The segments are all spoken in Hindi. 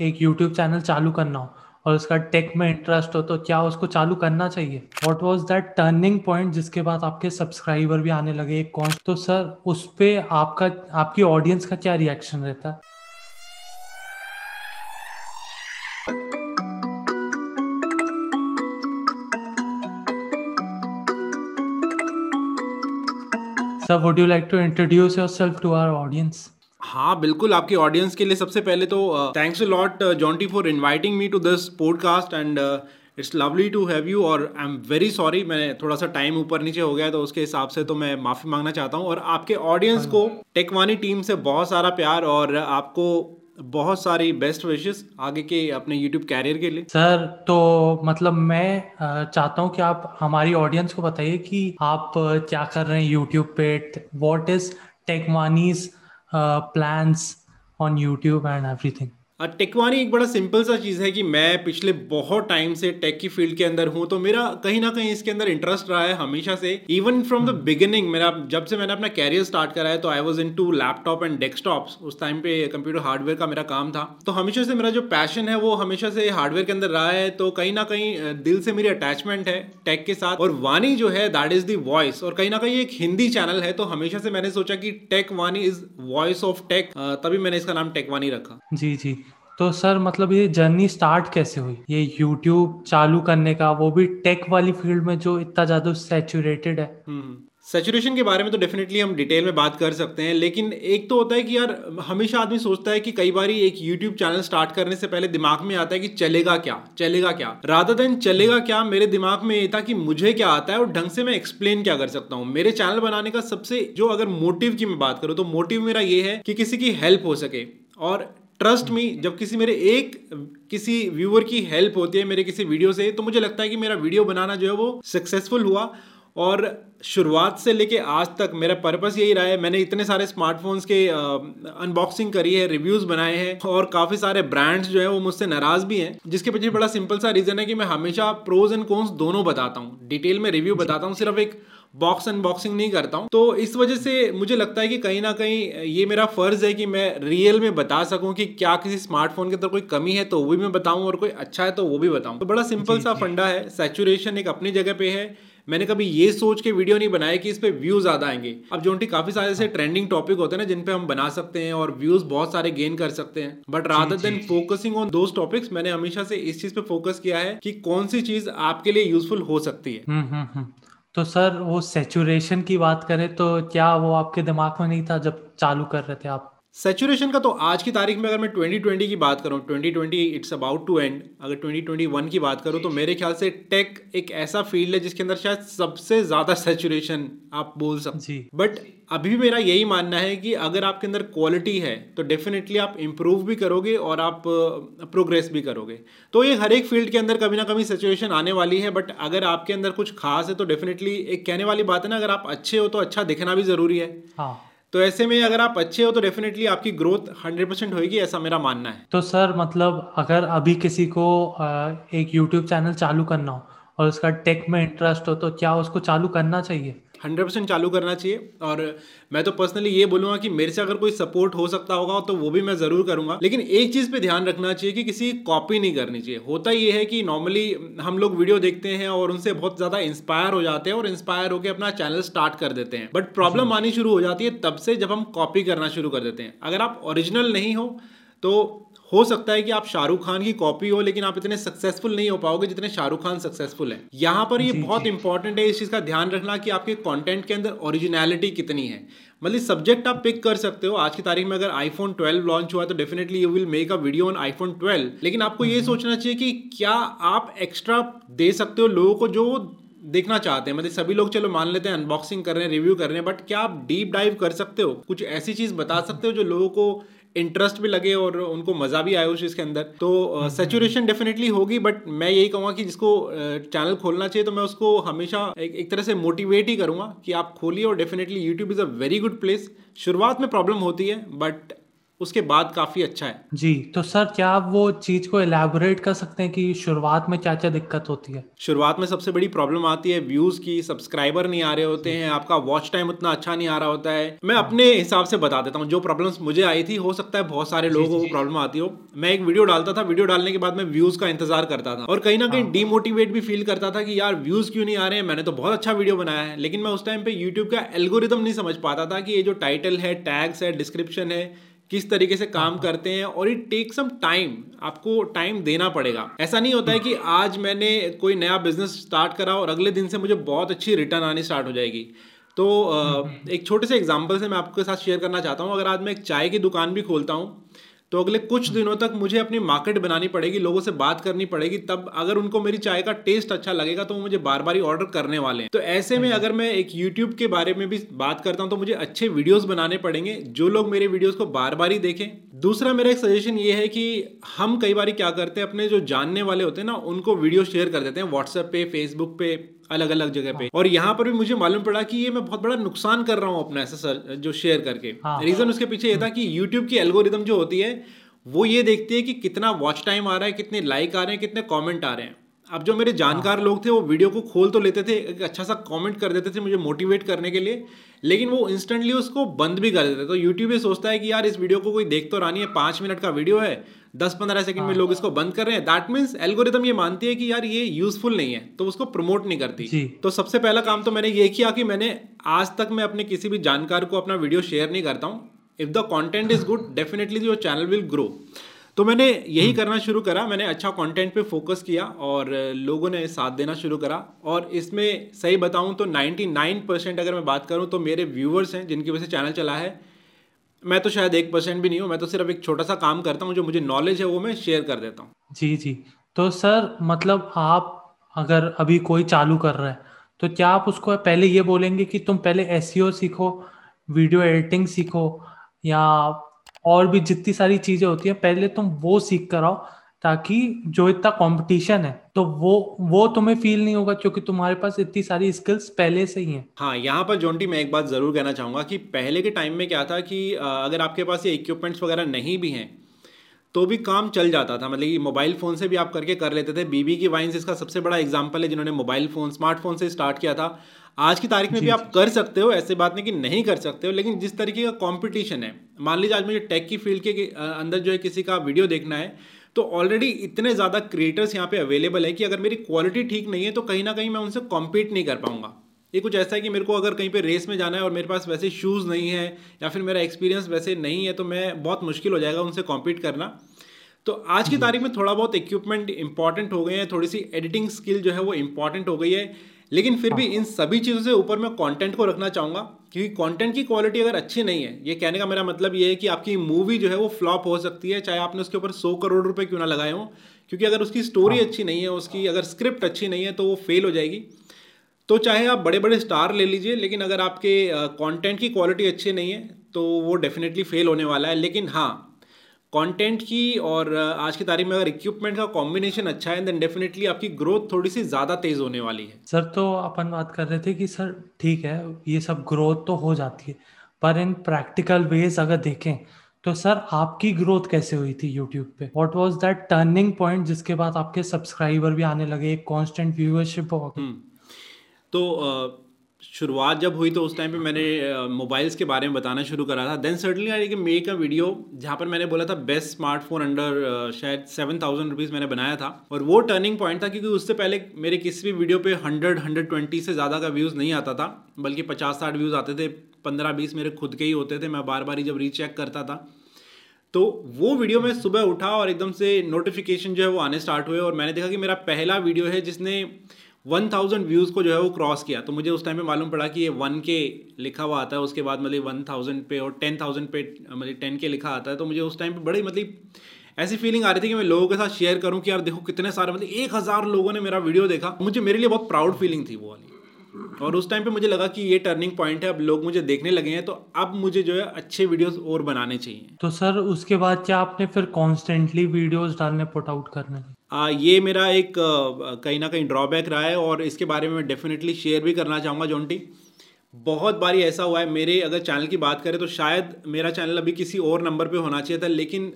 एक यूट्यूब चैनल चालू करना हो और उसका टेक में इंटरेस्ट हो तो क्या उसको चालू करना चाहिए? What was that turning point जिसके बाद आपके सब्सक्राइबर भी आने लगे कौन तो सर उस पर आपका आपकी ऑडियंस का क्या रिएक्शन रहता? है Sir, would you like to introduce yourself to our audience? हाँ बिल्कुल आपकी ऑडियंस के लिए सबसे पहले तो thanks lot Jonty for inviting me to this podcast and it's lovely to have you और आई एम वेरी सॉरी मैं थोड़ा सा टाइम ऊपर नीचे हो गया तो उसके हिसाब से तो मैं माफ़ी मांगना चाहता हूँ और आपके ऑडियंस को टेकवानी टीम से बहुत सारा प्यार और आपको बहुत सारी बेस्ट विशेस आगे के अपने यूट्यूब कैरियर के लिए। सर तो मतलब मैं चाहता हूँ कि आप हमारी ऑडियंस को बताइए कि आप क्या कर रहे हैं यूट्यूब पे? What is Techwani's plans on YouTube and everything Techwani एक बड़ा सिंपल सा चीज़ है कि मैं पिछले बहुत टाइम से टेक की फ़ील्ड के अंदर हूँ तो मेरा कहीं ना कहीं इसके अंदर इंटरेस्ट रहा है हमेशा से। इवन फ्रॉम द बिगिनिंग मेरा जब से मैंने अपना कैरियर स्टार्ट करा है तो I was into laptop and desktop उस टाइम पे कंप्यूटर हार्डवेयर का मेरा काम था। तो हमेशा से मेरा जो पैशन है, वो हमेशा से हार्डवेयर के अंदर रहा है। तो कहीं ना कहीं दिल से मेरी अटैचमेंट है टेक के साथ। और वानी जो है दैट इज़ द वॉइस और कहीं ना कहीं एक हिंदी चैनल है तो हमेशा से मैंने सोचा कि टेक वानी इज़ वॉइस ऑफ़ टेक तभी मैंने इसका नाम टेक वानी रखा। जी जी। तो सर मतलब ये जर्नी स्टार्ट कैसे हुई? ये यूट्यूब चालू करने का, वो भी टेक वाली फ़ील्ड में जो इतना ज़्यादा सैचुरेटेड है? सेचुरेशन हम्म। के बारे में तो डेफिनेटली हम डिटेल में बात कर सकते हैं, लेकिन एक तो होता है कि यार, हमेशा आदमी सोचता है कि कई बार एक यूट्यूब चैनल स्टार्ट करने से पहले दिमाग में आता है कि चलेगा क्या चलेगा क्या? राधा देन चलेगा क्या, मेरे दिमाग में ये था कि मुझे क्या आता है और ढंग से मैं एक्सप्लेन क्या कर सकता हूँ। मेरे चैनल बनाने का सबसे, जो अगर मोटिव की मैं बात करूँ तो मोटिव मेरा ये है कि किसी की हेल्प हो सके और ट्रस्ट मी जब किसी मेरे एक, किसी व्यूअर की हेल्प होती है मेरे किसी वीडियो से तो मुझे लगता है कि मेरा वीडियो बनाना जो है वो सक्सेसफुल हुआ। और शुरुआत से लेके आज तक मेरा पर्पस यही रहा है। मैंने इतने सारे स्मार्टफोन्स के अनबॉक्सिंग करी है रिव्यूज़ बनाए हैं, और काफ़ी सारे ब्रांड्स जो है वो मुझसे नाराज़ भी हैं, जिसके पीछे बड़ा सिंपल सा रीज़न है कि मैं हमेशा प्रोज एंड कॉन्स दोनों बताता हूँ। डिटेल में रिव्यू बताता हूँ, सिर्फ़ एक बॉक्स अनबॉक्सिंग नहीं करता हूँ। तो इस वजह से मुझे लगता है कि कहीं ना कहीं ये मेरा फ़र्ज़ है कि मैं रियल में बता सकूँ कि क्या किसी स्मार्टफ़ोन के अंदर कोई कमी है तो वो भी मैं बताऊँ और कोई अच्छा है तो वो भी बताऊँ। तो बड़ा सिंपल सा फंडा है सेचुरेशन एक अपनी जगह पे है। मैंने कभी ये सोच के वीडियो नहीं बनाया कि इस पर व्यूज़ ज़्यादा आएँगे। अब जो काफ़ी सारे ऐसे ट्रेंडिंग टॉपिक होते हैं ना जिन पे हम बना सकते हैं और व्यूज़ बहुत सारे गेन कर सकते हैं। But rather than focusing on those topics मैंने हमेशा से इस चीज़ पे फोकस किया है कि कौन सी चीज़ आपके लिए यूजफुल हो सकती है। हम्म, हम्म, हम्म। तो सर, वो सेचुरेशन की बात करें तो क्या वो आपके दिमाग में नहीं था जब चालू कर रहे थे आप? सेचुरेशन का तो आज की तारीख में अगर मैं 2020 की बात करूँ 2020 इट्स अबाउट टू एंड अगर 2021 की बात करूँ तो मेरे ख्याल से टेक एक ऐसा फ़ील्ड है जिसके अंदर शायद सबसे ज़्यादा सेचुरेशन आप बोल सकते बट अभी भी मेरा यही मानना है कि अगर आपके अंदर क्वालिटी है तो डेफिनेटली आप इम्प्रूव भी करोगे और आप प्रोग्रेस भी करोगे। तो ये हर एक फ़ील्ड के अंदर कभी ना कभी सिचुएशन आने वाली है बट अगर आपके अंदर कुछ खास है तो डेफिनेटली एक कहने वाली बात है ना अगर आप अच्छे हो तो अच्छा दिखना भी ज़रूरी है। हाँ। तो ऐसे में अगर आप अच्छे हो तो डेफिनेटली आपकी ग्रोथ हंड्रेड परसेंट होगी ऐसा मेरा मानना है। तो सर मतलब अगर अभी किसी को एक यूट्यूब चैनल चालू करना हो और उसका टेक में इंटरेस्ट हो तो क्या उसको चालू करना चाहिए? हंड्रेड परसेंट चालू करना चाहिए। और मैं तो पर्सनली ये बोलूँगा कि मेरे से अगर कोई सपोर्ट हो सकता होगा तो वो भी मैं ज़रूर करूँगा। लेकिन एक चीज़ पे ध्यान रखना चाहिए कि किसी कॉपी नहीं करनी चाहिए। होता ये है कि नॉर्मली हम लोग वीडियो देखते हैं और उनसे बहुत ज़्यादा इंस्पायर हो जाते हैं और इंस्पायर होकर अपना चैनल स्टार्ट कर देते हैं। बट प्रॉब्लम आनी शुरू हो जाती है तब से जब हम कॉपी करना शुरू कर देते हैं। अगर आप ओरिजिनल नहीं हो तो हो सकता है कि आप शाहरुख खान की कॉपी हो लेकिन आप इतने सक्सेसफुल नहीं हो पाओगे जितने शाहरुख खान सक्सेसफुल है। यहाँ पर ये बहुत इंपॉर्टेंट है इस चीज़ का ध्यान रखना कि आपके कंटेंट के अंदर ओरिजिनलिटी कितनी है। मतलब सब्जेक्ट आप पिक कर सकते हो। आज की तारीख में अगर आईफोन 12 लॉन्च हुआ तो definitely you will make a video on iPhone 12 लेकिन आपको ये हम्म। सोचना चाहिए कि क्या आप एक्स्ट्रा दे सकते हो लोगों को जो देखना चाहते हैं? मतलब सभी लोग चलो मान लेते हैं अनबॉक्सिंग कर रहे हैं रिव्यू कर रहे हैं बट क्या आप डीप डाइव कर सकते हो? कुछ ऐसी चीज़ बता सकते हो जो लोगों को इंटरेस्ट भी लगे और उनको मज़ा भी आया उस चीज़ के अंदर। तो सेचुरेशन डेफिनेटली होगी बट मैं यही कहूँगा कि जिसको चैनल खोलना चाहिए तो मैं उसको हमेशा एक, एक तरह से मोटिवेट ही करूँगा कि आप खोलिए और definitely YouTube is a very good place शुरुआत में प्रॉब्लम होती है बट उसके बाद काफ़ी अच्छा है। जी तो सर क्या आप वो चीज़ को एलैबोरेट कर सकते हैं कि शुरुआत में क्या क्या दिक्कत होती है? शुरुआत में सबसे बड़ी प्रॉब्लम आती है व्यूज़ की सब्सक्राइबर नहीं आ रहे होते हैं आपका वॉच टाइम उतना अच्छा नहीं आ रहा होता है। मैं हाँ। अपने हिसाब से बता देता हूँ जो प्रॉब्लम्स मुझे आई थी हो सकता है बहुत सारे लोगों को प्रॉब्लम आती हो। मैं एक वीडियो डालता था वीडियो डालने के बाद मैं व्यूज़ का इंतज़ार करता था। और कहीं ना कहीं डीमोटिवेट हाँ। भी फील करता था कि यार व्यूज़ क्यों नहीं आ रहे हैं? मैंने तो बहुत अच्छा वीडियो बनाया है। लेकिन मैं उस टाइम पे यूट्यूब का एल्गोरिदम नहीं समझ पाता था कि ये जो टाइटल है टैग्स है डिस्क्रिप्शन है किस तरीके से काम हाँ। करते हैं और इट टेक सम टाइम आपको टाइम देना पड़ेगा। ऐसा नहीं होता है कि आज मैंने कोई नया बिज़नेस स्टार्ट करा और अगले दिन से मुझे बहुत अच्छी रिटर्न आनी स्टार्ट हो जाएगी। तो एक छोटे से एग्ज़ाम्पल से मैं आपके साथ शेयर करना चाहता हूँ। अगर आज मैं एक चाय की दुकान भी खोलता हूँ तो अगले कुछ दिनों तक मुझे अपनी मार्केट बनानी पड़ेगी लोगों से बात करनी पड़ेगी। तब अगर उनको मेरी चाय का टेस्ट अच्छा लगेगा तो वो मुझे बार बार ही ऑर्डर करने वाले हैं। तो ऐसे में अगर मैं एक यूट्यूब के बारे में भी बात करता हूँ तो मुझे अच्छे वीडियोस बनाने पड़ेंगे। जो लोग मेरे वीडियोस को बार बार ही देखें। दूसरा मेरा एक सजेशन ये है कि हम कई बार क्या करते हैं अपने जो जानने वाले होते हैं ना उनको वीडियो शेयर कर देते हैं। व्हाट्सएप पे फेसबुक पे अलग अलग जगह पे। और यहाँ पर भी मुझे मालूम पड़ा कि ये मैं बहुत बड़ा नुकसान कर रहा हूँ अपना ऐसा सर जो शेयर करके। रीजन हाँ। उसके पीछे ये था कि यूट्यूब की एल्गोरिदम जो होती है वो ये देखती है कि कितना वॉच टाइम आ रहा है कितने लाइक आ रहे हैं कितने कॉमेंट आ रहे हैं। अब जो मेरे जानकार हाँ। लोग थे वो वीडियो को खोल तो लेते थे एक अच्छा सा कमेंट कर देते थे मुझे मोटिवेट करने के लिए लेकिन वो इंस्टेंटली उसको बंद भी कर देते तो यूट्यूब ये सोचता है कि यार इस वीडियो को कोई देख तो रहा नहीं है पाँच मिनट का वीडियो है दस पंद्रह सेकंड में हाँ। लोग इसको बंद कर रहे हैं। दैट मीन्स एल्गोरिदम ये मानती है कि यार ये यूजफुल नहीं है तो उसको प्रमोट नहीं करती। तो सबसे पहला काम तो मैंने ये किया कि मैंने आज तक मैं अपने किसी भी जानकार को अपना वीडियो शेयर नहीं करता हूँ। If the content is good definitely your channel will grow तो मैंने यही हम्म। करना शुरू करा मैंने अच्छा कंटेंट पे फोकस किया और लोगों ने साथ देना शुरू करा। और इसमें सही बताऊँ तो 99 परसेंट अगर मैं बात करूँ तो मेरे व्यूवर्स हैं जिनकी वजह से चैनल चला है। मैं तो शायद एक परसेंट भी नहीं हूँ मैं तो सिर्फ़ एक छोटा सा काम करता हूँ जो मुझे नॉलेज है वो मैं शेयर कर देता हूँ। जी जी। तो सर मतलब आप अगर अभी कोई चालू कर रहा है तो क्या आप उसको पहले ये बोलेंगे कि तुम पहले एस e सीखो वीडियो एडिटिंग सीखो या और भी जितनी सारी चीज़ें होती है, पहले तुम वो सीख कर आओ ताकि जो इतना कंपटीशन है तो वो वो तुम्हें फील नहीं होगा क्योंकि तुम्हारे पास इतनी सारी स्किल्स पहले से ही हैं। हाँ यहाँ पर जोंटी मैं एक बात ज़रूर कहना चाहूँगा कि पहले के टाइम में क्या था कि अगर आपके पास ये इक्विपमेंट्स वगैरह नहीं भी हैं तो भी काम चल जाता था। मतलब कि मोबाइल फ़ोन से भी आप करके कर लेते थे। बीबी की वाइन्स इसका सबसे बड़ा एग्ज़ाम्पल है जिन्होंने मोबाइल फ़ोन स्मार्टफ़ोन से स्टार्ट किया था। आज की तारीख में भी आप कर सकते हो ऐसे बात नहीं कि नहीं कर सकते हो लेकिन जिस तरीके का कंपटीशन है मान लीजिए आज मुझे टेक की फ़ील्ड के अंदर जो है किसी का वीडियो देखना है तो ऑलरेडी इतने ज़्यादा क्रिएटर्स यहाँ पे अवेलेबल है कि अगर मेरी क्वालिटी ठीक नहीं है तो कहीं ना कहीं मैं उनसे कॉम्पीट नहीं कर पाऊँगा। ये कुछ ऐसा है कि मेरे को अगर कहीं पे रेस में जाना है और मेरे पास वैसे शूज़ नहीं है या फिर मेरा एक्सपीरियंस वैसे नहीं है तो मैं बहुत मुश्किल हो जाएगा उनसे कॉम्पीट करना तो आज की तारीख में थोड़ा बहुत इक्विपमेंट इंपॉर्टेंट हो गए हैं थोड़ी सी एडिटिंग स्किल जो है वो इंपॉर्टेंट हो गई है लेकिन फिर भी हाँ। इन सभी चीज़ों से ऊपर मैं कंटेंट को रखना चाहूँगा क्योंकि कंटेंट की क्वालिटी अगर अच्छी नहीं है ये कहने का मेरा मतलब ये है कि आपकी मूवी जो है वो फ्लॉप हो सकती है चाहे आपने उसके ऊपर सौ करोड़ रुपए क्यों ना लगाए हों क्योंकि अगर उसकी स्टोरी हाँ। अच्छी नहीं है उसकी अगर स्क्रिप्ट अच्छी नहीं है तो वो फेल हो जाएगी तो चाहे आप बड़े बड़े स्टार ले लीजिए लेकिन अगर आपके कंटेंट की क्वालिटी अच्छी नहीं है तो वो डेफिनेटली फेल होने वाला है। लेकिन हाँ कंटेंट की और आज की तारीख में अगर इक्विपमेंट का कॉम्बिनेशन अच्छा है देन डेफिनेटली आपकी ग्रोथ थोड़ी सी ज़्यादा तेज़ होने वाली है। सर तो अपन बात कर रहे थे कि सर ठीक है ये सब ग्रोथ तो हो जाती है पर इन प्रैक्टिकल वेज अगर देखें तो सर आपकी ग्रोथ कैसे हुई थी यूट्यूब पे? What was that turning point जिसके बाद आपके सब्सक्राइबर भी आने लगे एक कांस्टेंट व्यूअरशिप हो गई। तो शुरुआत जब हुई तो उस टाइम पे मैंने मोबाइल्स के बारे में बताना शुरू करा था। Then suddenly I make a video जहाँ पर मैंने बोला था बेस्ट स्मार्टफ़ोन अंडर शायद सेवन थाउज़ेंड रुपीज़ मैंने बनाया था। और वो टर्निंग पॉइंट था क्योंकि उससे पहले मेरे किसी भी वीडियो पे हंड्रेड हंड्रेड ट्वेंटी से ज़्यादा का व्यूज़ नहीं आता था। बल्कि पचास साठ व्यूज़ आते थे, पंद्रह, बीस मेरे खुद के ही होते थे। मैं बार बार ही जब रीचेक करता था। तो वो वीडियो मैं सुबह उठा और एकदम से नोटिफिकेशन जो है वो आने स्टार्ट हुए और मैंने देखा कि मेरा पहला वीडियो है जिसने वन थाउज़ेंड व्यूज़ को जो है वो क्रॉस किया। तो मुझे उस टाइम पे मालूम पड़ा कि ये वन के लिखा हुआ आता है, उसके बाद मतलब वन थाउज़ेंड पे और टेन थाउज़ेंड पे मतलब टेन के लिखा आता है। तो मुझे उस टाइम पे बड़ी मतलब ऐसी फीलिंग आ रही थी कि मैं लोगों के साथ शेयर करूँ कि यार देखो कितने सारे मतलब एक हज़ार लोगों ने मेरा वीडियो देखा। मुझे मेरे लिए बहुत प्राउड फीलिंग थी वो वाली। और उस टाइम पे मुझे लगा कि ये टर्निंग पॉइंट है अब लोग मुझे देखने लगे हैं तो अब मुझे जो है अच्छे वीडियोस और बनाने चाहिए। तो सर उसके बाद क्या आपने फिर कॉन्स्टेंटली वीडियोस डालने पुट आउट करने आ, ये मेरा एक कहीं ना कहीं ड्रॉबैक रहा है और इसके बारे में मैं डेफिनेटली शेयर भी करना चाहूँगा जोंटी बहुत बारी ऐसा हुआ है मेरे अगर चैनल की बात करें तो शायद मेरा चैनल अभी किसी और नंबर पे होना चाहिए था लेकिन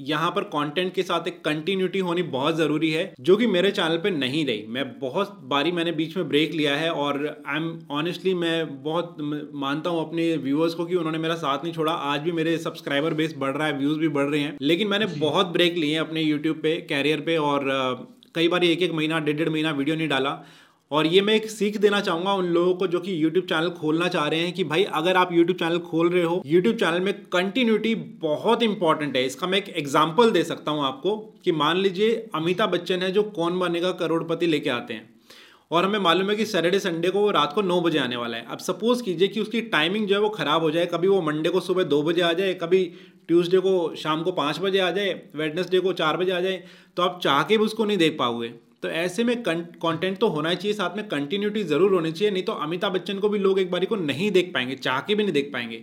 यहाँ पर कंटेंट के साथ एक कंटिन्यूटी होनी बहुत ज़रूरी है जो कि मेरे चैनल पे नहीं रही। मैं बहुत बारी मैंने बीच में ब्रेक लिया है और आई एम ऑनेस्टली मैं बहुत मानता हूँ अपने व्यूअर्स को कि उन्होंने मेरा साथ नहीं छोड़ा। आज भी मेरे सब्सक्राइबर बेस बढ़ रहा है व्यूज़ भी बढ़ रहे हैं। लेकिन मैंने बहुत ब्रेक लिए हैं अपने यूट्यूब पे कैरियर पे और कई बार एक एक महीना डेढ़ डेढ़ महीना वीडियो नहीं डाला। और ये मैं एक सीख देना चाहूँगा उन लोगों को जो कि YouTube चैनल खोलना चाह रहे हैं कि भाई, अगर आप YouTube चैनल खोल रहे हो, YouTube चैनल में कंटिन्यूटी बहुत इंपॉर्टेंट है। इसका मैं एक एग्ज़ाम्पल दे सकता हूँ आपको कि मान लीजिए अमिताभ बच्चन है जो कौन बनेगा करोड़पति लेके आते हैं। और हमें मालूम है कि सैटरडे संडे को वो रात को नौ बजे आने वाला है। अब सपोज़ कीजिए कि उसकी टाइमिंग जो है वो ख़राब हो जाए, कभी वो मंडे को सुबह दो बजे आ जाए, कभी ट्यूसडे को शाम को पाँच बजे आ जाए वेडनेसडे को चार बजे आ जाए तो आप चाह के भी उसको नहीं देख पाओगे। तो ऐसे में कंटेंट तो होना चाहिए साथ में कंटिन्यूटी ज़रूर होनी चाहिए नहीं तो अमिताभ बच्चन को भी लोग एक बारी को नहीं देख पाएँगे चाह के भी नहीं देख पाएँगे।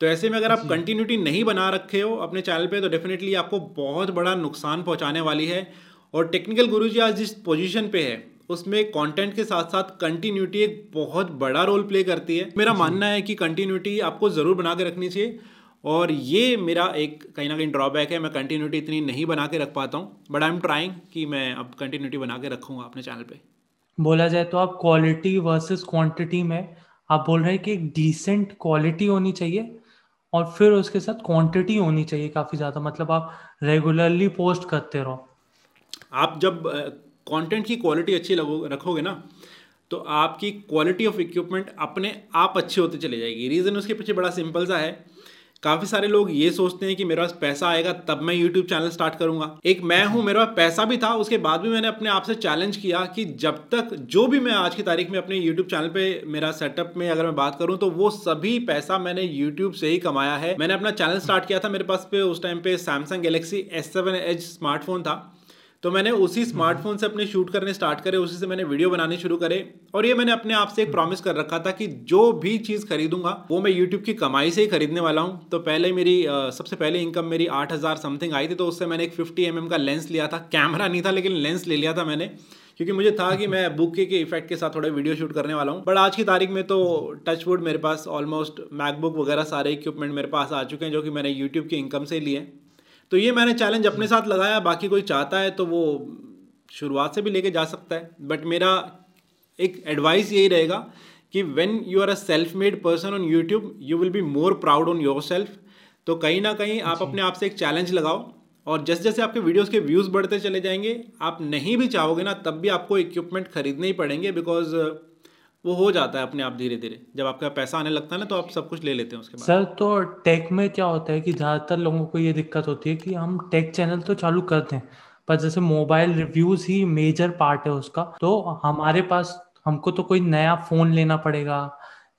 तो ऐसे में अगर आप कंटिन्यूटी नहीं बना रखे हो अपने चैनल पे तो डेफिनेटली आपको बहुत बड़ा नुकसान पहुँचाने वाली है। और टेक्निकल गुरु जी आज जिस पोजीशन पे है उसमें कंटेंट के साथ साथ कंटिन्यूटी एक बहुत बड़ा रोल प्ले करती है। मेरा मानना है कि कंटिन्यूटी आपको ज़रूर बना के रखनी चाहिए। और ये मेरा एक कहीं ना कहीं ड्रॉबैक है मैं कंटिन्यूटी इतनी नहीं बना के रख पाता हूँ बट आई एम ट्राइंग कि मैं अब कंटिन्यूटी बना के रखूँगा अपने चैनल पे। बोला जाए तो आप क्वालिटी वर्सेस क्वांटिटी में आप बोल रहे हैं कि एक डिसेंट क्वालिटी होनी चाहिए और फिर उसके साथ क्वांटिटी होनी चाहिए काफ़ी ज़्यादा मतलब आप रेगुलरली पोस्ट करते रहो। आप जब कंटेंट की क्वालिटी अच्छी लगो रखोगे ना तो आपकी क्वालिटी ऑफ़ इक्विपमेंट अपने आप अच्छी होती चली जाएगी। रीज़न उसके पीछे बड़ा सिंपल सा है काफ़ी सारे लोग ये सोचते हैं कि मेरे पास पैसा आएगा, तब मैं यूट्यूब चैनल स्टार्ट करूँगा। एक मैं हूँ, मेरे पास पैसा भी था, उसके बाद भी मैंने अपने आप से चैलेंज किया कि जब तक जो भी मैं आज की तारीख में अपने यूट्यूब चैनल पे मेरा सेटअप में अगर मैं बात करूँ तो वो सभी पैसा मैंने यूट्यूब से ही कमाया है। मैंने अपना चैनल स्टार्ट किया था मेरे पास पे, उस टाइम पे Samsung Galaxy S seven smartphone था। तो मैंने उसी स्मार्टफ़ोन से अपने शूट करने स्टार्ट करे, उसी से मैंने वीडियो बनाने शुरू करे और ये मैंने अपने आप से एक प्रॉमिस कर रखा था कि जो भी चीज़ खरीदूँगा, वो मैं यूट्यूब की कमाई से ही खरीदने वाला हूँ। तो पहले मेरी सबसे पहले इनकम मेरी आठ हज़ार समथिंग आई थी तो उससे मैंने एक फिफ्टी एम mm का लेंस लिया था। कैमरा नहीं था, लेकिन लेंस ले लिया था मैंने, क्योंकि मुझे था कि मैं बुक के इफ़ेक्ट के साथ थोड़ा वीडियो शूट करने वाला हूँ। बट आज की तारीख में तो टच वुड मेरे पास ऑलमोस्ट मैकबुक वगैरह सारे इक्विपमेंट मेरे पास आ चुके हैं, जो कि मैंने यूट्यूब की इनकम से लिए। तो ये मैंने चैलेंज अपने साथ लगाया बाकी कोई चाहता है तो वो शुरुआत से भी लेके जा सकता है। बट मेरा एक एडवाइस यही रहेगा कि when you are a self made person on YouTube you will be more proud on your self तो कहीं ना कहीं आप अपने आप से एक चैलेंज लगाओ और जैसे जैसे आपके वीडियोस के व्यूज़ बढ़ते चले जाएँगे आप नहीं भी चाहोगे ना तब भी आपको इक्विपमेंट खरीदने ही पड़ेंगे बिकॉज़ वो हो जाता है अपने आप धीरे धीरे जब आपका पैसा आने लगता है ना तो आप सब कुछ ले लेते हैं उसके बाद। सर तो टेक में क्या होता है कि ज़्यादातर लोगों को ये दिक्कत होती है कि हम टेक चैनल तो चालू करते हैं पर जैसे मोबाइल रिव्यूज़ ही मेजर पार्ट है उसका तो हमारे पास हमको तो कोई नया फ़ोन लेना पड़ेगा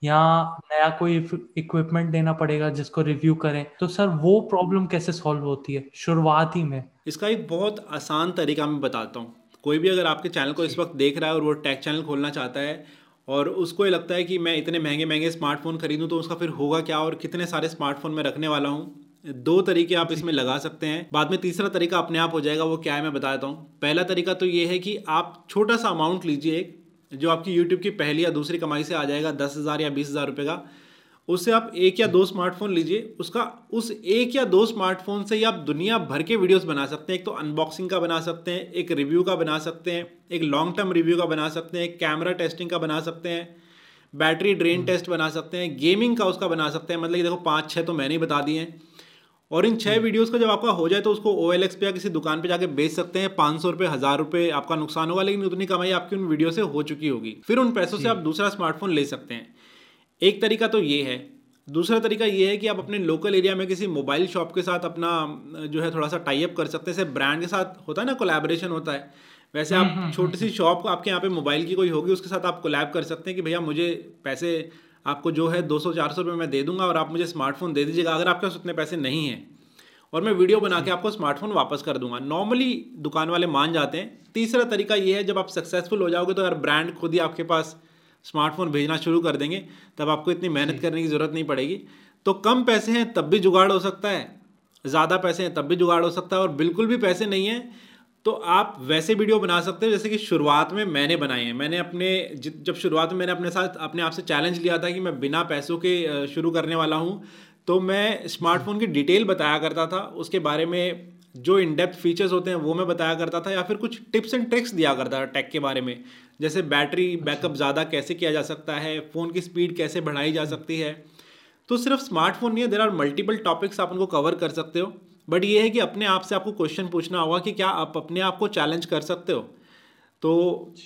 या नया कोई इक्विपमेंट देना पड़ेगा जिसको रिव्यू करें। तो सर वो प्रॉब्लम कैसे सॉल्व होती है शुरुआत ही में? इसका एक बहुत आसान तरीका मैं बताता हूँ। कोई भी अगर आपके चैनल को इस वक्त देख रहा है और वो टेक चैनल खोलना चाहता है और उसको ये लगता है कि मैं इतने महँगे महँगे स्मार्टफ़ोन खरीदूँ तो उसका फिर होगा क्या और कितने सारे स्मार्टफ़ोन मैं रखने वाला हूँ? दो तरीके आप इसमें लगा सकते हैं। बाद में तीसरा तरीका अपने आप हो जाएगा, वो क्या है मैं बता देता हूँ। पहला तरीका तो ये है कि आप छोटा सा अमाउंट लीजिए एक जो आपकी यूट्यूब की पहली या दूसरी कमाई से आ जाएगा, दस हज़ार या बीस हज़ार रुपये का। उससे आप एक या दो स्मार्टफ़ोन लीजिए। उसका उस एक या दो स्मार्टफ़ोन से ही आप दुनिया भर के वीडियोस बना सकते हैं। एक तो अनबॉक्सिंग का बना सकते हैं एक रिव्यू का बना सकते हैं एक लॉन्ग टर्म रिव्यू का बना सकते हैं कैमरा टेस्टिंग का बना सकते हैं बैटरी ड्रेन टेस्ट बना सकते हैं गेमिंग का उसका बना सकते हैं। मतलब कि देखो पाँच छः तो मैंने ही बता दिए हैं। और इन छः वीडियोज़ का जब आपका हो जाए तो उसको ओ एल एक्स पे या किसी दुकान पे जाके बेच सकते हैं। पाँच सौ रुपये हज़ार रुपये आपका नुकसान होगा लेकिन उतनी कमाई आपकी उन वीडियो से हो चुकी होगी। फिर उन पैसों से आप दूसरा स्मार्टफ़ोन ले सकते हैं। एक तरीका तो ये है। दूसरा तरीका ये है कि आप अपने लोकल एरिया में किसी मोबाइल शॉप के साथ अपना जो है थोड़ा सा टाइप कर सकते हैं। जैसे ब्रांड के साथ होता है ना कोलैबोरेशन होता है। वैसे आप हम्म, हम्म, छोटी हम्म, सी शॉप आपके यहाँ पे मोबाइल की कोई होगी उसके साथ आप कोलैब कर सकते हैं कि भैया मुझे पैसे आपको जो है दो सौ चार सौ रुपये मैं दे दूँगा और आप मुझे स्मार्टफ़ोन दे दीजिएगा अगर आपके पास उतने पैसे नहीं हैं। और मैं वीडियो बना के आपको स्मार्टफ़ोन वापस कर दूँगा। नॉर्मली दुकान वाले मान जाते हैं। तीसरा तरीका ये है जब आप सक्सेसफुल हो जाओगे तो यार ब्रांड खुद ही आपके पास स्मार्टफ़ोन भेजना शुरू कर देंगे तब आपको इतनी मेहनत करने की ज़रूरत नहीं पड़ेगी। तो कम पैसे हैं तब भी जुगाड़ हो सकता है। ज़्यादा पैसे हैं तब भी जुगाड़ हो सकता है और बिल्कुल भी पैसे नहीं हैं तो आप वैसे वीडियो बना सकते हो जैसे कि शुरुआत में मैंने बनाए हैं। मैंने अपने जब शुरुआत में मैंने अपने साथ अपने आप से चैलेंज लिया था कि मैं बिना पैसों के शुरू करने वाला हूँ तो मैं स्मार्टफ़ोन की डिटेल बताया करता था। उसके बारे में जो इन डेप्थ फीचर्स होते हैं वो मैं बताया करता था या फिर कुछ टिप्स एंड ट्रिक्स दिया करता था टेक के बारे में। जैसे बैटरी बैकअप ज़्यादा कैसे किया जा सकता है फ़ोन की स्पीड कैसे बढ़ाई जा सकती है। तो सिर्फ़ स्मार्टफ़ोन नहीं है देर आर मल्टीपल टॉपिक्स आप उनको कवर कर सकते हो। बट ये है कि अपने आप से आपको क्वेश्चन पूछना होगा कि क्या आप अपने आप को चैलेंज कर सकते हो। तो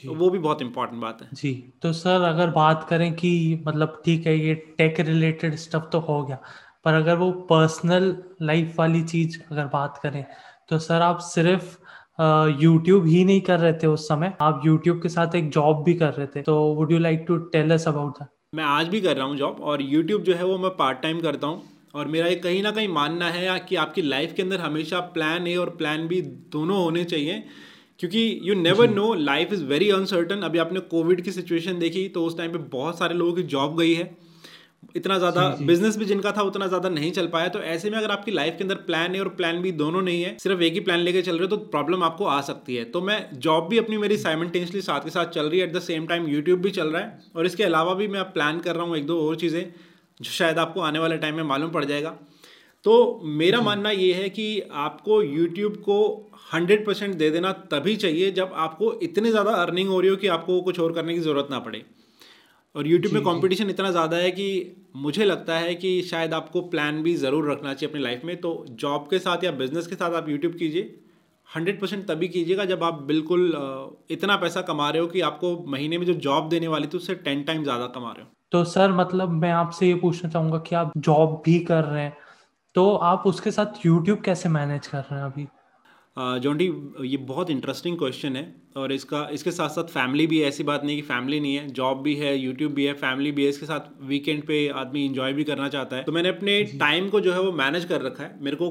वो भी बहुत इम्पोर्टेंट बात है। जी तो सर अगर बात करें कि मतलब ठीक है ये टेक रिलेटेड स्टफ़ तो हो गया। पर अगर वो पर्सनल लाइफ वाली चीज़ अगर बात करें तो सर आप सिर्फ़ यूट्यूब ही नहीं कर रहे थे उस समय। आप यूट्यूब के साथ एक जॉब भी कर रहे थे। तो would you like to tell us about that मैं आज भी कर रहा हूँ जॉब और यूट्यूब जो है वो मैं पार्ट टाइम करता हूँ। और मेरा ये कहीं ना कहीं मानना है कि आपकी लाइफ के अंदर हमेशा प्लान ए और प्लान बी दोनों होने चाहिए। क्योंकि you never know life is very uncertain अभी आपने कोविड की सिचुएशन देखी तो उस टाइम पे बहुत सारे लोगों की जॉब गई है। इतना ज़्यादा बिज़नेस भी जिनका था उतना ज़्यादा नहीं चल पाया। तो ऐसे में अगर आपकी लाइफ के अंदर प्लान ए और प्लान बी दोनों नहीं है सिर्फ़ एक ही प्लान लेके चल रहे हो तो प्रॉब्लम आपको आ सकती है। तो मैं जॉब भी अपनी मेरी साइमेंटेनियसली साथ के साथ चल रही है at the same time YouTube भी चल रहा है। और इसके अलावा भी मैं प्लान कर रहा हूँ एक दो और चीज़ें जो शायद आपको आने वाले टाइम में मालूम पड़ जाएगा। तो मेरा मानना ये है कि आपको यूट्यूब को हंड्रेड परसेंट दे देना तभी चाहिए जब आपको इतनी ज़्यादा अर्निंग हो रही हो कि आपको कुछ और करने की ज़रूरत ना पड़े। और यूट्यूब में कंपटीशन इतना ज़्यादा है कि मुझे लगता है कि शायद आपको प्लान भी ज़रूर रखना चाहिए अपनी लाइफ में। तो जॉब के साथ या बिज़नेस के साथ आप यूट्यूब कीजिए। हंड्रेड परसेंट तभी कीजिएगा जब आप बिल्कुल इतना पैसा कमा रहे हो कि आपको महीने में जो जॉब देने वाली थी उससे टेन टाइम ज़्यादा कमा रहे हो। तो सर मतलब मैं आपसे ये पूछना चाहूँगा कि आप जॉब भी कर रहे हैं तो आप उसके साथ यूट्यूब कैसे मैनेज कर रहे हैं अभी? जोंडी ये बहुत इंटरेस्टिंग क्वेश्चन है और इसका इसके साथ साथ फैमिली भी है ऐसी बात नहीं कि फैमिली नहीं है जॉब भी है यूट्यूब भी है फैमिली भी है इसके साथ वीकेंड पे आदमी इंजॉय भी करना चाहता है। तो मैंने अपने टाइम को जो है वो मैनेज कर रखा है। मेरे को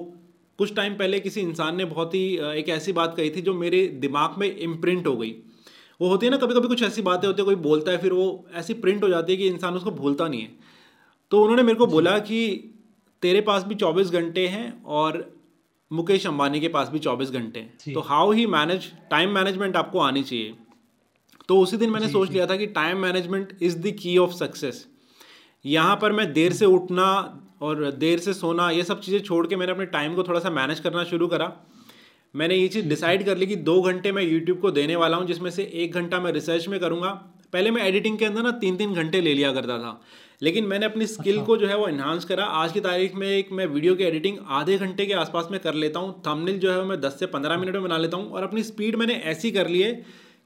कुछ टाइम पहले किसी इंसान ने बहुत ही एक ऐसी बात कही थी जो मेरे दिमाग में इम्प्रिंट हो गई। वो होती है ना कभी कभी कुछ ऐसी बातें होती है कोई बोलता है फिर वो ऐसी प्रिंट हो जाती है कि इंसान उसको भूलता नहीं है। तो उन्होंने मेरे को बोला कि तेरे पास भी चौबीस घंटे हैं और मुकेश अंबानी के पास भी चौबीस घंटे हैं। तो how he manage time management आपको आनी चाहिए। तो उसी दिन मैंने सोच लिया था कि time management is the key of success यहाँ पर मैं देर से उठना और देर से सोना ये सब चीज़ें छोड़ के मैंने अपने टाइम को थोड़ा सा मैनेज करना शुरू करा। मैंने ये चीज़ डिसाइड कर ली कि दो घंटे मैं यूट्यूब को देने वाला हूँ जिसमें से एक घंटा मैं रिसर्च में करूँगा। पहले मैं एडिटिंग के अंदर ना तीन तीन घंटे ले लिया करता था। लेकिन मैंने अपनी स्किल अच्छा। को जो है वो इन्हांस करा। आज की तारीख में एक मैं वीडियो की एडिटिंग आधे घंटे के आसपास में कर लेता हूँ। थंबनेल जो है मैं दस से पंद्रह मिनट में बना लेता हूँ। और अपनी स्पीड मैंने ऐसी कर ली है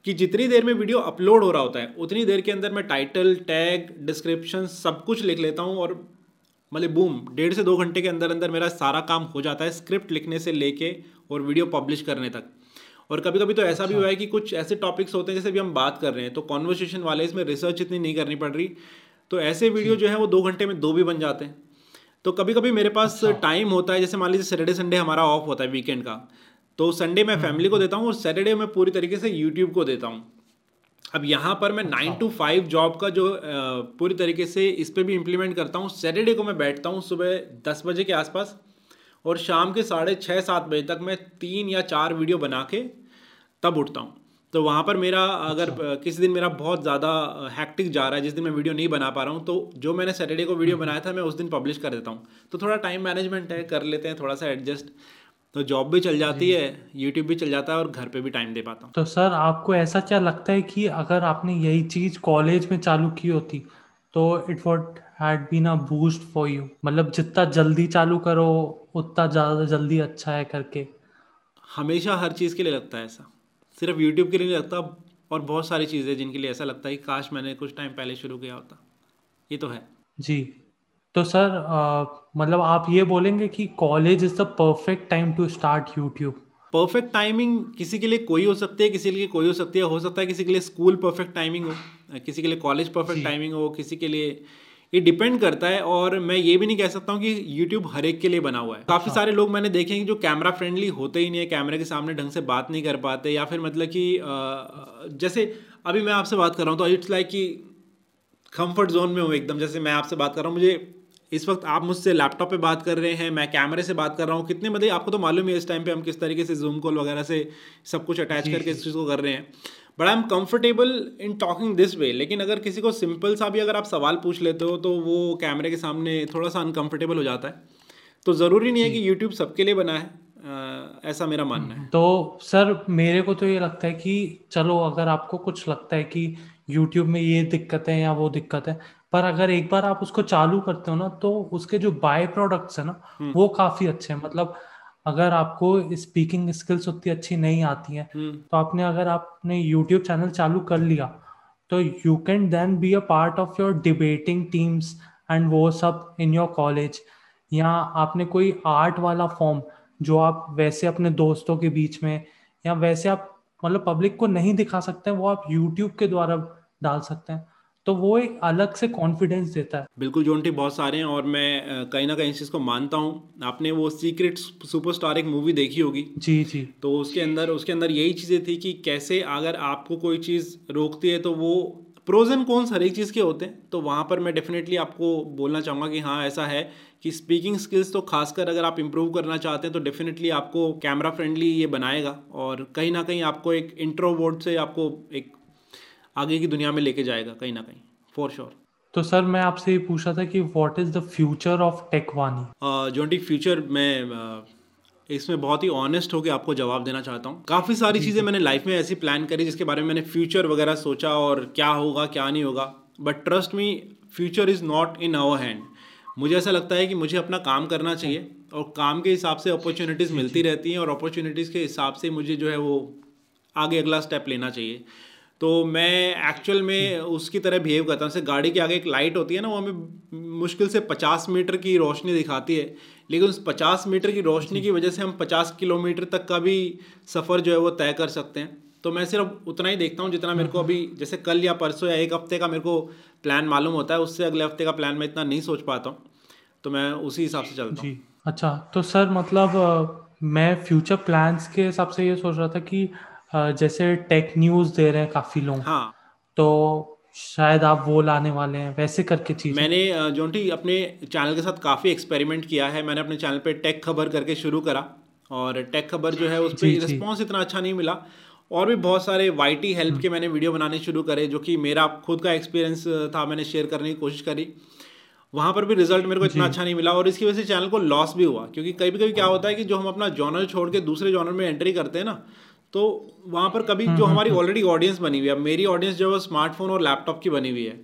कि जितनी देर में वीडियो अपलोड हो रहा होता है उतनी देर के अंदर मैं टाइटल टैग डिस्क्रिप्शन सब कुछ लिख लेता हूँ और मतलब बूम डेढ़ से दो घंटे के अंदर अंदर मेरा सारा काम हो जाता है स्क्रिप्ट लिखने से लेके और वीडियो पब्लिश करने तक। और कभी कभी तो ऐसा भी अच्छा। हुआ है कि कुछ ऐसे टॉपिक्स होते हैं जैसे भी हम बात कर रहे हैं तो कॉन्वर्सेशन वाले इसमें रिसर्च इतनी नहीं करनी पड़ रही तो ऐसे वीडियो जो। है वो दो घंटे में दो भी बन जाते हैं। तो कभी कभी मेरे पास टाइम अच्छा। होता है जैसे मान लीजिए सैटरडे संडे हमारा ऑफ़ होता है वीकेंड का तो संडे मैं फैमिली को देता हूँ और सैटरडे मैं पूरी तरीके से यूट्यूब को देता हूँ। अब यहाँ पर मैं नाइन टू फाइव जॉब का जो पूरी तरीके से इस पर भी इम्प्लीमेंट करता हूँ। सैटरडे को मैं बैठता हूँ सुबह दस बजे के आसपास और शाम के साढ़े छः सात बजे तक मैं तीन या चार वीडियो बना के तब उठता हूँ। तो वहाँ पर मेरा अगर अच्छा। किसी दिन मेरा बहुत ज़्यादा हैक्टिक जा रहा है जिस दिन मैं वीडियो नहीं बना पा रहा हूँ तो जो मैंने सैटरडे को वीडियो हम्म। बनाया था मैं उस दिन पब्लिश कर देता हूँ। तो थोड़ा टाइम मैनेजमेंट है कर लेते हैं थोड़ा सा एडजस्ट तो जॉब भी चल जाती है यूट्यूब भी चल जाता है और घर पे भी टाइम दे पाता हूँ। तो सर आपको ऐसा क्या लगता है कि अगर आपने यही चीज़ कॉलेज में चालू की होती तो it would had been a boost for you मतलब जितना जल्दी चालू करो उतना ज़्यादा जल्दी अच्छा है करके। हमेशा हर चीज़ के लिए लगता है ऐसा। सिर्फ़ यूट्यूब के लिए नहीं लगता और बहुत सारी चीज़ें जिनके लिए ऐसा लगता है कि काश मैंने कुछ टाइम पहले शुरू किया होता। ये तो है। जी। तो सर मतलब आप ये बोलेंगे कि college is the perfect time to start YouTube perfect timing किसी के लिए कोई हो सकती है किसी के लिए कोई हो सकती है हो सकता है किसी के लिए स्कूल परफेक्ट टाइमिंग हो किसी के लिए कॉलेज परफेक्ट टाइमिंग हो किसी के लिए ये डिपेंड करता है और मैं ये भी नहीं कह सकता हूँ कि यूट्यूब हर एक के लिए बना हुआ है। काफ़ी हाँ। सारे लोग मैंने देखे हैं जो कैमरा फ्रेंडली होते ही नहीं है कैमरे के सामने ढंग से बात नहीं कर पाते या फिर मतलब कि जैसे अभी मैं आपसे बात कर रहा हूँ तो इट्स लाइक कि कंफर्ट जोन में हूँ एकदम। जैसे मैं आपसे बात कर रहा हूँ मुझे इस वक्त आप मुझसे लैपटॉप पे बात कर रहे हैं मैं कैमरे से बात कर रहा हूँ कितने मतलब आपको तो मालूम है इस टाइम पे हम किस तरीके से जूम कॉल वगैरह से सब कुछ अटैच करके इस चीज़ को कर रहे हैं। But I am comfortable in talking this way लेकिन अगर किसी को सिंपल सा भी अगर आप सवाल पूछ लेते हो तो वो कैमरे के सामने थोड़ा सा अनकंफर्टेबल हो जाता है। तो ज़रूरी नहीं है कि यूट्यूब सबके लिए बना है। आ, ऐसा मेरा मानना है। तो सर मेरे को तो ये लगता है कि चलो अगर आपको कुछ लगता है कि यूट्यूब में ये दिक्कत है या वो दिक्कत है पर अगर एक बार आप उसको चालू करते हो ना तो उसके जो बाय प्रोडक्ट्स है ना हम्म। वो काफ़ी अच्छे हैं। मतलब अगर आपको स्पीकिंग स्किल्स उतनी अच्छी नहीं आती हैं हम्म। तो आपने अगर आपने यूट्यूब चैनल चालू कर लिया तो you can then be a part of your debating teams and वो सब इन योर कॉलेज या आपने कोई आर्ट वाला फॉर्म जो आप वैसे अपने दोस्तों के बीच में या वैसे आप मतलब पब्लिक को नहीं दिखा सकते हैं वो आप यूट्यूब के द्वारा डाल सकते हैं तो वो एक अलग से कॉन्फिडेंस देता है। बिल्कुल जोंटी बहुत सारे हैं और मैं कहीं ना कहीं इस चीज़ को मानता हूँ। आपने वो सीक्रेट सुपरस्टार एक मूवी देखी होगी। जी जी। तो उसके अंदर उसके अंदर यही चीज़ें थी कि कैसे अगर आपको कोई चीज़ रोकती है तो वो प्रोज एंड कौन हर एक चीज़ के होते हैं। तो वहाँ पर मैं डेफिनेटली आपको बोलना चाहूँगा कि हाँ ऐसा है कि स्पीकिंग स्किल्स तो खासकर अगर आप इम्प्रूव करना चाहते हैं तो डेफिनेटली आपको कैमरा फ्रेंडली ये बनाएगा। और कहीं ना कहीं आपको एक इंट्रो इंट्रोवर्ड से आपको एक आगे की दुनिया में लेके जाएगा कहीं ना कहीं फॉर श्योर तो सर मैं आपसे ये पूछा था कि what is the future of Tekwani Jonty future मैं इसमें बहुत ही ऑनेस्ट होकर आपको जवाब देना चाहता हूँ। काफ़ी सारी चीज़ें मैंने लाइफ में ऐसी प्लान करी जिसके बारे में मैंने फ्यूचर वगैरह सोचा और क्या होगा क्या नहीं होगा। But trust me future is not in our hand मुझे ऐसा लगता है कि मुझे अपना काम करना चाहिए और काम के हिसाब से अपॉर्चुनिटीज़ मिलती रहती हैं और अपॉर्चुनिटीज़ के हिसाब से मुझे जो है वो आगे अगला स्टेप लेना चाहिए। तो मैं एक्चुअल में उसकी तरह बिहेव करता हूँ। जैसे गाड़ी के आगे एक लाइट होती है ना, वो हमें मुश्किल से पचास मीटर की रोशनी दिखाती है। लेकिन उस पचास मीटर की रोशनी की वजह से हम पचास किलोमीटर तक का भी सफ़र जो है वो तय कर सकते हैं। तो मैं सिर्फ़ उतना ही देखता हूँ जितना मेरे को अभी, जैसे कल या परसों या एक हफ़्ते का मेरे को प्लान मालूम होता है, उससे अगले हफ़्ते का प्लान मैं इतना नहीं सोच पाता हूँ। तो मैं उसी हिसाब से चलता हूँ। अच्छा तो सर मतलब मैं फ्यूचर प्लान्स के हिसाब से ये सोच रहा था कि जैसे टेक न्यूज़ दे रहे हैं काफ़ी लोग हाँ। तो शायद आप वो लाने वाले हैं वैसे करके चीज़। मैंने जोंटी अपने चैनल के साथ काफ़ी एक्सपेरिमेंट किया है मैंने अपने चैनल पे टेक खबर करके शुरू करा और टेक खबर जो है उस पर रिस्पॉन्स इतना अच्छा नहीं मिला और भी बहुत सारे वाई टी हेल्प के मैंने वीडियो बनाने शुरू करे जो कि मेरा खुद का एक्सपीरियंस था मैंने शेयर करने की कोशिश करी। वहाँ पर भी रिज़ल्ट मेरे को इतना अच्छा नहीं मिला और इसकी वजह से चैनल को लॉस भी हुआ क्योंकि कभी कभी क्या होता है कि जो हम अपना जॉनर छोड़ के दूसरे जॉनर में एंट्री करते हैं ना तो वहाँ पर कभी हम्म, जो हम्म, हमारी ऑलरेडी हम्म। ऑडियंस बनी हुई है मेरी ऑडियंस जो है स्मार्टफ़ोन और लैपटॉप की बनी हुई है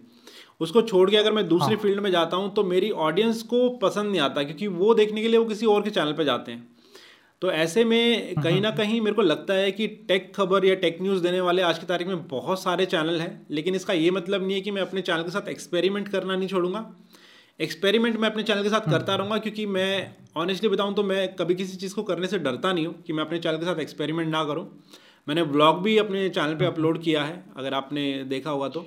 उसको छोड़ के अगर मैं दूसरी हाँ. फ़ील्ड में जाता हूँ तो मेरी ऑडियंस को पसंद नहीं आता क्योंकि वो देखने के लिए वो किसी और के चैनल पर जाते हैं तो ऐसे में कहीं ना कहीं मेरे को लगता है कि टेक खबर या टेक न्यूज़ देने वाले आज की तारीख में बहुत सारे चैनल हैं लेकिन इसका ये मतलब नहीं है कि मैं अपने चैनल के साथ एक्सपेरिमेंट करना नहीं छोड़ूँगा एक्सपेरिमेंट मैं अपने चैनल के साथ करता रहूँगा क्योंकि मैं ऑनेस्टली बताऊँ तो मैं कभी किसी चीज़ को करने से डरता नहीं हूँ कि मैं अपने चैनल के साथ एक्सपेरिमेंट ना करूँ। मैंने ब्लॉग भी अपने चैनल पे अपलोड किया है अगर आपने देखा होगा तो।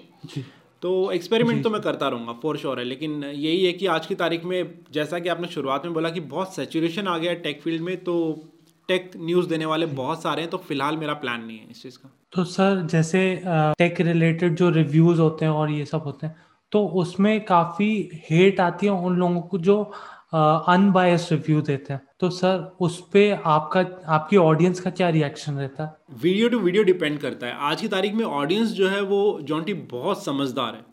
तो एक्सपेरिमेंट तो मैं करता रहूँगा फॉर श्योर है लेकिन यही है कि आज की तारीख में जैसा कि आपने शुरुआत में बोला कि बहुत सेचुरेशन आ गया है टेक फ़ील्ड में तो टेक न्यूज़ देने वाले बहुत सारे हैं तो फ़िलहाल मेरा प्लान नहीं है इस चीज़ का। तो सर जैसे टेक रिलेटेड जो रिव्यूज़ होते हैं और ये सब होते हैं तो उसमें काफ़ी हेट आती है उन लोगों को जो अनबायस रिव्यू देते हैं। तो सर, उस पर आपका, आपकी ऑडियंस का क्या रिएक्शन रहता? है वीडियो टू वीडियो डिपेंड करता है। आज की तारीख में ऑडियंस जो है वो जॉन्टी बहुत समझदार है।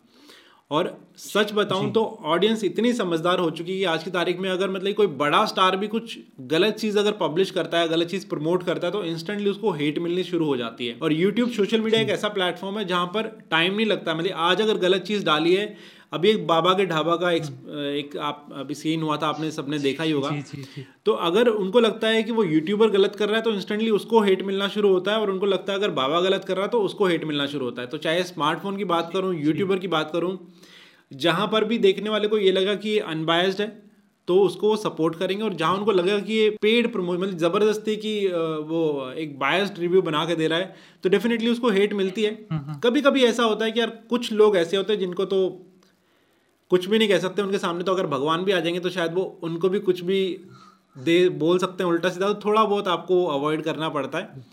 और सच बताऊँ तो ऑडियंस इतनी समझदार हो चुकी है कि आज की तारीख में अगर मतलब कोई बड़ा स्टार भी कुछ गलत चीज़ अगर पब्लिश करता है गलत चीज़ प्रमोट करता है तो इंस्टेंटली उसको हेट मिलनी शुरू हो जाती है। और यूट्यूब सोशल मीडिया एक ऐसा प्लेटफॉर्म है जहाँ पर टाइम नहीं लगता। मतलब आज अगर गलत चीज़ डाली है अभी एक बाबा के ढाबा का एक, एक आप अभी सीन हुआ था आपने सबने देखा ही होगा। तो अगर उनको लगता है कि वो यूट्यूबर गलत कर रहा है तो इंस्टेंटली उसको हेट मिलना शुरू होता है और उनको लगता है अगर बाबा गलत कर रहा है तो उसको हेट मिलना शुरू होता है। तो चाहे स्मार्टफ़ोन की बात करूँ यूट्यूबर की बात करूँ जहाँ पर भी देखने वाले को ये लगा कि ये अनबायस्ड है तो उसको वो सपोर्ट करेंगे और जहाँ उनको लगेगा कि ये पेड प्रमो मतलब ज़बरदस्ती की वो एक बायस्ड रिव्यू बना के दे रहा है तो डेफिनेटली उसको हेट मिलती है। हम्म, हम्म। कभी कभी ऐसा होता है कि यार कुछ लोग ऐसे होते हैं जिनको तो कुछ भी नहीं कह सकते उनके सामने तो अगर भगवान भी आ जाएँगे तो शायद वो उनको भी कुछ भी दे बोल सकते हैं उल्टा सीधा तो थोड़ा बहुत आपको अवॉइड करना पड़ता है।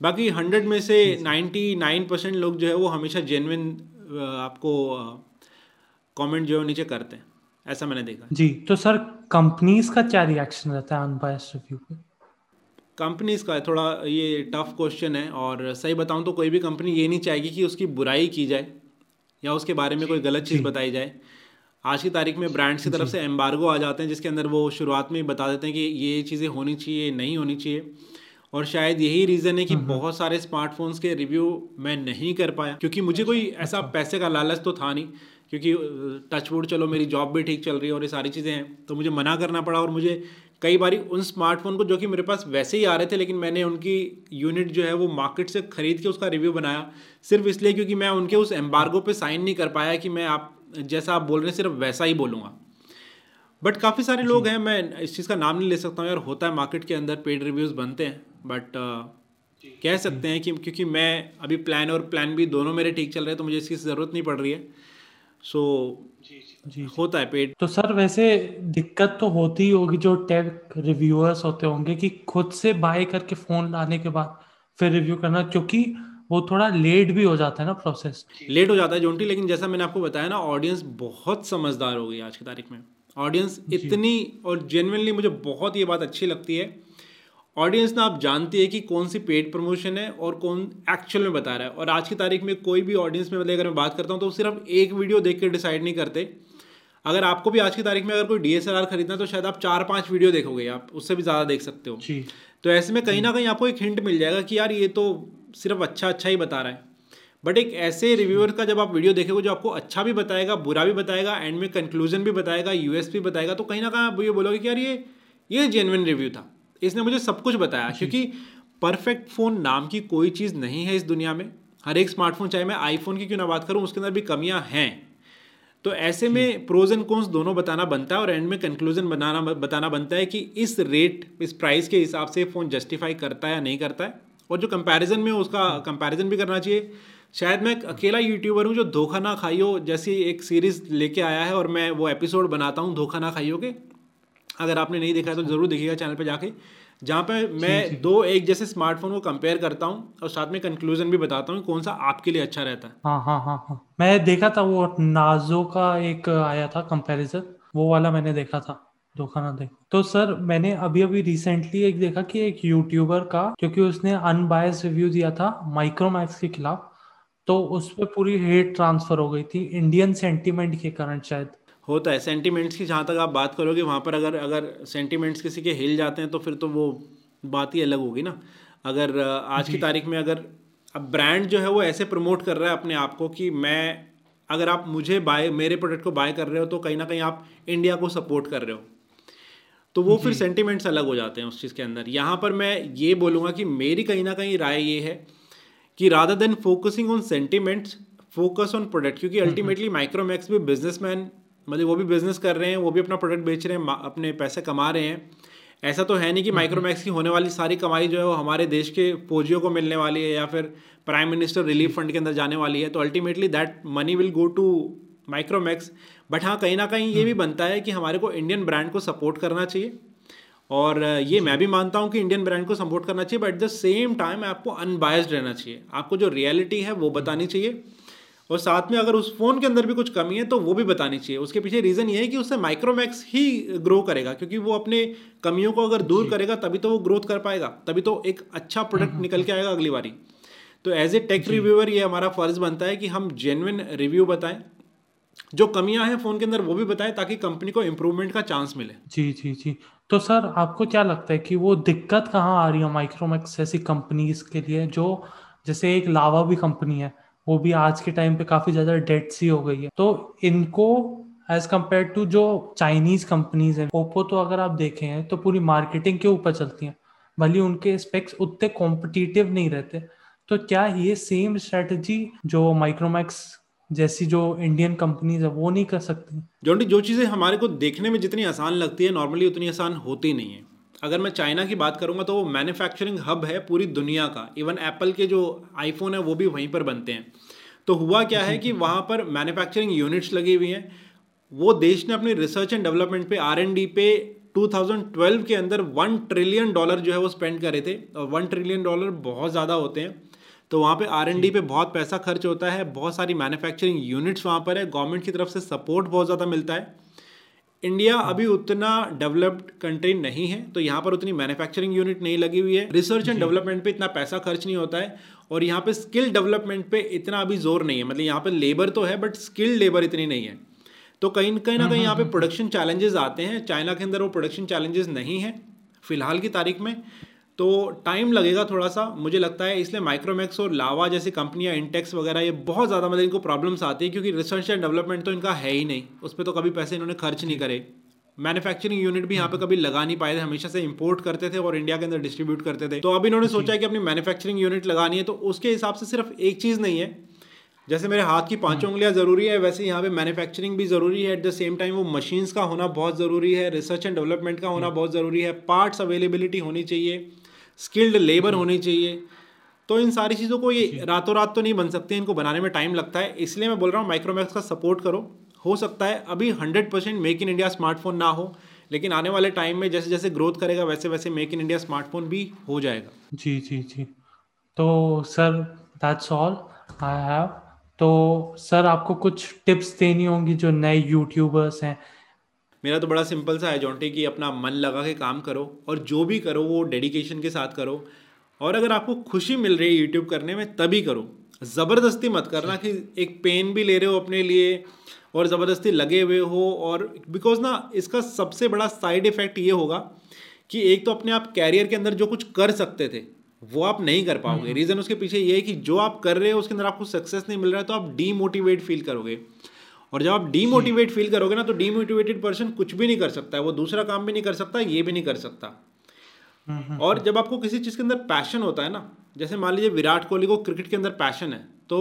बाकी हंड्रेड में से नाइन्टी नाइन परसेंट लोग जो है वो हमेशा जेनविन आपको कमेंट जो है नीचे करते हैं। ऐसा मैंने देखा जी तो सर कंपनीज़ का क्या रिएक्शन रहता है अनबायस्ड रिव्यू पे? कंपनीज़ का थोड़ा ये टफ क्वेश्चन है और सही बताऊँ तो कोई भी कंपनी ये नहीं चाहेगी कि उसकी बुराई की जाए या उसके बारे में कोई गलत चीज़ बताई जाए। आज की तारीख में ब्रांड्स की तरफ़ से एम्बार्गो आ जाते हैं जिसके अंदर वो शुरुआत में ही बता देते हैं कि ये चीज़ें होनी चाहिए नहीं होनी चाहिए और शायद यही रीज़न है कि। बहुत सारे स्मार्टफोन्स के रिव्यू मैं नहीं कर पाया क्योंकि मुझे कोई ऐसा अच्छा। पैसे का लालच तो था नहीं क्योंकि टचवुड चलो मेरी जॉब भी ठीक चल रही है और ये सारी चीज़ें हैं तो मुझे मना करना पड़ा और मुझे कई बारी उन स्मार्टफ़ोन को जो कि मेरे पास वैसे ही आ रहे थे लेकिन मैंने उनकी यूनिट जो है वो मार्केट से ख़रीद के उसका रिव्यू बनाया सिर्फ़ इसलिए क्योंकि मैं उनके उस एम्बार्गो पे साइन नहीं कर पाया कि मैं आप जैसा आप बोल रहे हैं सिर्फ़ वैसा ही बोलूँगा। बट काफ़ी सारे लोग हैं मैं इस चीज़ का नाम नहीं ले सकता हूँ। यार होता है मार्केट के अंदर पेड रिव्यूज़ बनते हैं। बट कह सकते हैं कि क्योंकि मैं अभी प्लान और प्लान भी दोनों मेरे ठीक चल रहे हैं तो मुझे इसकी ज़रूरत नहीं पड़ रही है। सो so, जी होता है पेड तो सर वैसे दिक्कत तो होती ही होगी जो टेक रिव्यूअर्स होते होंगे कि खुद से बाय करके फ़ोन लाने के बाद फिर रिव्यू करना क्योंकि वो थोड़ा लेट भी हो जाता है ना प्रोसेस लेट हो जाता है जोंटी लेकिन जैसा मैंने आपको बताया ना ऑडियंस बहुत समझदार हो गई आज की तारीख में। ऑडियंस इतनी और जेनुअनली मुझे बहुत ये बात अच्छी लगती है। ऑडियंस ना आप जानती है कि कौन सी पेड प्रमोशन है और कौन एक्चुअल में बता रहा है। और आज की तारीख में कोई भी ऑडियंस में मतलब अगर मैं बात करता हूँ तो सिर्फ़ एक वीडियो देख के डिसाइड नहीं करते। अगर आपको भी आज की तारीख में अगर कोई डीएसएलआर खरीदना है तो शायद आप चार पाँच वीडियो देखोगे आप उससे भी ज़्यादा देख सकते हो। तो ऐसे में कहीं ना कहीं आपको एक हिंट मिल जाएगा कि यार ये तो सिर्फ़ अच्छा अच्छा ही बता रहा है। बट एक ऐसे रिव्यूअर का जब आप वीडियो देखोगे जो आपको अच्छा भी बताएगा बुरा भी बताएगा एंड में कंक्लूजन भी बताएगा यूएस भी बताएगा तो कहीं ना कहीं आप ये बोलोगे कि यार ये ये जेनविन रिव्यू था। इसने मुझे सब कुछ बताया क्योंकि परफेक्ट फ़ोन नाम की कोई चीज़ नहीं है इस दुनिया में। हर एक स्मार्टफ़ोन चाहे मैं आईफोन की क्यों ना बात करूँ उसके अंदर भी कमियाँ हैं। तो ऐसे में प्रोज एंड कॉन्स दोनों बताना बनता है और एंड में कंक्लूजन बनाना बताना बनता है कि इस रेट इस प्राइस के हिसाब से फ़ोन जस्टिफाई करता है या नहीं करता है। और जो कंपैरिजन में उसका कंपैरिजन भी करना चाहिए। शायद मैं अकेला यूट्यूबर हूँ जो धोखा ना खाइयो जैसी एक सीरीज़ लेके आया है और मैं वो एपिसोड बनाता हूँ धोखा ना खाइयो के। अगर आपने नहीं देखा है तो ज़रूर देखिएगा चैनल पर जाके। जहाँ पे मैं दो एक जैसे स्मार्टफ़ोन को कंपेयर करता हूँ और साथ में कंक्लूजन भी बताता हूँ कौन सा आपके लिए अच्छा रहता है। हाँ हाँ हाँ हाँ। मैं देखा था वो नाजो का एक आया था कंपैरिजन वो वाला मैंने देखा था। धोखा ना देखो। तो सर मैंने अभी अभी रिसेंटली एक देखा कि एक यूट्यूबर का क्योंकि उसने अनबायस रिव्यू दिया था माइक्रोमैक्स के खिलाफ तो उस पर पूरी हेट ट्रांसफ़र हो गई थी इंडियन सेंटीमेंट के कारण शायद। होता है सेंटिमेंट्स की जहाँ तक आप बात करोगे वहाँ पर अगर अगर सेंटिमेंट्स किसी के हिल जाते हैं तो फिर तो वो बात ही अलग होगी ना। अगर आज की तारीख में अगर अब ब्रांड जो है वो ऐसे प्रमोट कर रहा है अपने आप को कि मैं अगर आप मुझे बाय मेरे प्रोडक्ट को बाय कर रहे हो तो कहीं ना कहीं आप इंडिया को सपोर्ट कर रहे हो। तो वो फिर सेंटिमेंट्स अलग हो जाते हैं उस चीज़ के अंदर। यहाँ पर मैं ये बोलूँगा कि मेरी कहीं ना कहीं राय ये है कि rather than focusing on sentiments focus on product क्योंकि अल्टीमेटली माइक्रोमैक्स भी बिजनेसमैन मतलब वो भी बिज़नेस कर रहे हैं वो भी अपना प्रोडक्ट बेच रहे हैं अपने पैसे कमा रहे हैं। ऐसा तो है नहीं कि माइक्रोमैक्स की होने वाली सारी कमाई जो है वो हमारे देश के फौजियों को मिलने वाली है या फिर प्राइम मिनिस्टर रिलीफ फंड के अंदर जाने वाली है। तो ultimately that money will go to Micromax but हाँ कहीं ना कहीं ये भी बनता है कि हमारे को इंडियन ब्रांड को सपोर्ट करना चाहिए। और ये मैं भी मानता हूँ कि इंडियन ब्रांड को सपोर्ट करना चाहिए but at the same time आपको अनबायस्ड रहना चाहिए। आपको जो रियलिटी है वो बतानी चाहिए। और साथ में अगर उस फ़ोन के अंदर भी कुछ कमी है तो वो भी बतानी चाहिए। उसके पीछे रीज़न ये है कि उससे माइक्रोमैक्स ही ग्रो करेगा क्योंकि वो अपने कमियों को अगर दूर करेगा तभी तो वो ग्रोथ कर पाएगा। तभी तो एक अच्छा प्रोडक्ट निकल के आएगा अगली बारी। तो एज ए टेक रिव्यूअर ये हमारा फ़र्ज़ बनता है कि हम जेनविन रिव्यू बताएँ। जो कमियाँ हैं फ़ोन के अंदर, वो भी बताएँ ताकि कंपनी को इम्प्रूवमेंट का चांस मिले। जी जी जी। तो सर, आपको क्या लगता है कि वो दिक्कत कहाँ आ रही है माइक्रोमैक्स जैसी कंपनीज़ के लिए, जो जैसे एक लावा भी कंपनी है, वो भी आज के टाइम पे काफ़ी ज़्यादा डेट सी हो गई है। तो इनको एज कंपेयर टू जो चाइनीज़ कंपनीज़ हैं ओप्पो तो अगर आप देखें हैं तो पूरी मार्केटिंग के ऊपर चलती हैं, भले उनके स्पेक्स उतने कॉम्पिटिटिव नहीं रहते। तो क्या ये सेम स्ट्रेटजी जो माइक्रोमैक्स जैसी जो इंडियन कंपनीज़ है, वो नहीं कर सकती। जोंटी जो चीज़ें हमारे को देखने में जितनी आसान लगती है नॉर्मली उतनी आसान होती नहीं है। अगर मैं चाइना की बात करूँगा तो वो मैन्युफैक्चरिंग हब है पूरी दुनिया का। इवन एप्पल के जो आईफोन है, वो भी वहीं पर बनते हैं। तो हुआ क्या है कि वहाँ पर मैन्युफैक्चरिंग यूनिट्स लगी हुई हैं। वो देश ने अपनी रिसर्च एंड डेवलपमेंट पे आर पे 2012 के अंदर वन ट्रिलियन डॉलर जो है वो स्पेंड करे थे। और वन ट्रिलियन डॉलर बहुत ज़्यादा होते हैं। तो वहाँ पे आर एन डी पे बहुत पैसा खर्च होता है बहुत सारी मैन्युफैक्चरिंग यूनिट्स वहाँ पर है गवर्नमेंट की तरफ़ से सपोर्ट बहुत ज़्यादा मिलता है। इंडिया अभी उतना डेवलप्ड कंट्री नहीं है तो यहाँ पर उतनी मैन्युफैक्चरिंग यूनिट नहीं लगी हुई है। रिसर्च एंड डेवलपमेंट पे इतना पैसा खर्च नहीं होता है और यहाँ पे स्किल डेवलपमेंट पे इतना अभी ज़ोर नहीं है। मतलब यहाँ पे लेबर तो है बट स्किल्ड लेबर इतनी नहीं है। तो कहीं कहीं ना कहीं यहाँ पे प्रोडक्शन चैलेंजेस आते हैं चाइना के अंदर वो प्रोडक्शन चैलेंजेस नहीं है फ़िलहाल की तारीख में। तो टाइम लगेगा थोड़ा सा मुझे लगता है इसलिए माइक्रोमैक्स और लावा जैसी कंपनियाँ इंटेक्स वगैरह ये बहुत ज़्यादा मतलब इनको प्रॉब्लम्स आती है क्योंकि रिसर्च एंड डेवलपमेंट तो इनका है ही नहीं। उस पर तो कभी पैसे इन्होंने खर्च नहीं करे। मैन्युफैक्चरिंग यूनिट भी यहाँ पे कभी लगा नहीं पाए थे हमेशा से इंपोर्ट करते थे और इंडिया के अंदर डिस्ट्रीब्यूट करते थे। तो अब इन्होंने सोचा कि अपनी मैन्युफैक्चरिंग यूनिट लगानी है तो उसके हिसाब से सिर्फ़ एक चीज़ नहीं है। जैसे मेरे हाथ की पाँचों हम्म। उंगलियाँ ज़रूरी है वैसे यहाँ पे मैन्युफैक्चरिंग भी ज़रूरी है। एट द सेम टाइम वो मशीन्स का होना बहुत ज़रूरी है रिसर्च एंड डेवलपमेंट का होना हम्म। बहुत ज़रूरी है। पार्ट्स अवेलेबिलिटी होनी चाहिए। स्किल्ड लेबर होनी चाहिए। तो इन सारी चीज़ों को ये रातों रात तो नहीं बन सकते इनको बनाने में टाइम लगता है। इसलिए मैं बोल रहा हूँ माइक्रोमैक्स का सपोर्ट करो। हो सकता है अभी hundred percent make in India smartphone ना हो लेकिन आने वाले टाइम में जैसे जैसे ग्रोथ करेगा वैसे वैसे मेक इन इंडिया स्मार्टफ़ोन भी हो जाएगा। जी जी जी। तो sir that's all I have तो सर आपको कुछ टिप्स देनी होंगी जो नए यूट्यूबर्स हैं मेरा तो बड़ा सिंपल सा है जॉन्टी कि अपना मन लगा के काम करो और जो भी करो वो डेडिकेशन के साथ करो। और अगर आपको खुशी मिल रही है यूट्यूब करने में तभी करो। ज़बरदस्ती मत करना कि एक पेन भी ले रहे हो अपने लिए और ज़बरदस्ती लगे हुए हो और बिकॉज़ ना इसका सबसे बड़ा साइड इफ़ेक्ट ये होगा कि एक तो अपने आप कैरियर के अंदर जो कुछ कर सकते थे वो आप नहीं कर पाओगे। रीज़न हम्म। उसके पीछे ये है कि जो आप कर रहे हो उसके अंदर आपको सक्सेस नहीं मिल रहा है तो आप डीमोटिवेट फील करोगे। और जब आप डीमोटिवेट फील करोगे ना तो डीमोटिवेटेड पर्सन कुछ भी नहीं कर सकता है। वो दूसरा काम भी नहीं कर सकता ये भी नहीं कर सकता। हम्म, हम्म, और जब आपको किसी चीज़ के अंदर पैशन होता है ना जैसे मान लीजिए विराट कोहली को क्रिकेट के अंदर पैशन है तो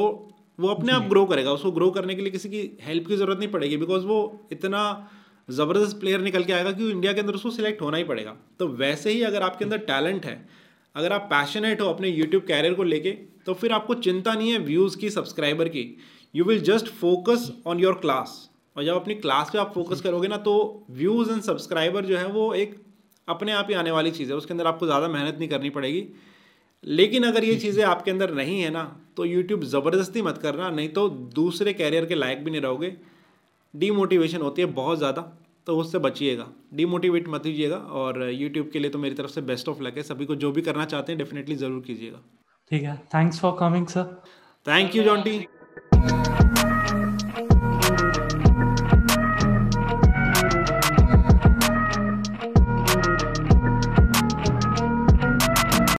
वो अपने आप ग्रो करेगा। उसको ग्रो करने के लिए किसी की हेल्प की ज़रूरत नहीं पड़ेगी बिकॉज़ वो इतना ज़बरदस्त प्लेयर निकल के आएगा कि इंडिया के अंदर उसको सिलेक्ट होना ही पड़ेगा। तो वैसे ही अगर आपके अंदर टैलेंट है अगर आप पैशनेट हो अपने यूट्यूब कैरियर को लेके तो फिर आपको चिंता नहीं है व्यूज़ की सब्सक्राइबर की। You will just focus on your class और जब अपनी क्लास पे आप फोकस करोगे ना तो व्यूज़ एंड सब्सक्राइबर जो है वो एक अपने आप ही आने वाली चीज़ है। उसके अंदर आपको ज़्यादा मेहनत नहीं करनी पड़ेगी। लेकिन अगर ये चीज़ें आपके अंदर नहीं है ना तो यूट्यूब ज़बरदस्ती मत करना नहीं तो दूसरे कैरियर के लायक भी नहीं रहोगे। डीमोटिवेशन होती है बहुत ज़्यादा तो उससे बचिएगा। डीमोटिवेट मत कीजिएगा और यूट्यूब के लिए तो मेरी तरफ़ से बेस्ट ऑफ़ लक है। सभी को जो भी करना चाहते हैं डेफिनेटली ज़रूर कीजिएगा। ठीक है। Thanks for coming sir thank you Jonty Mm-hmm.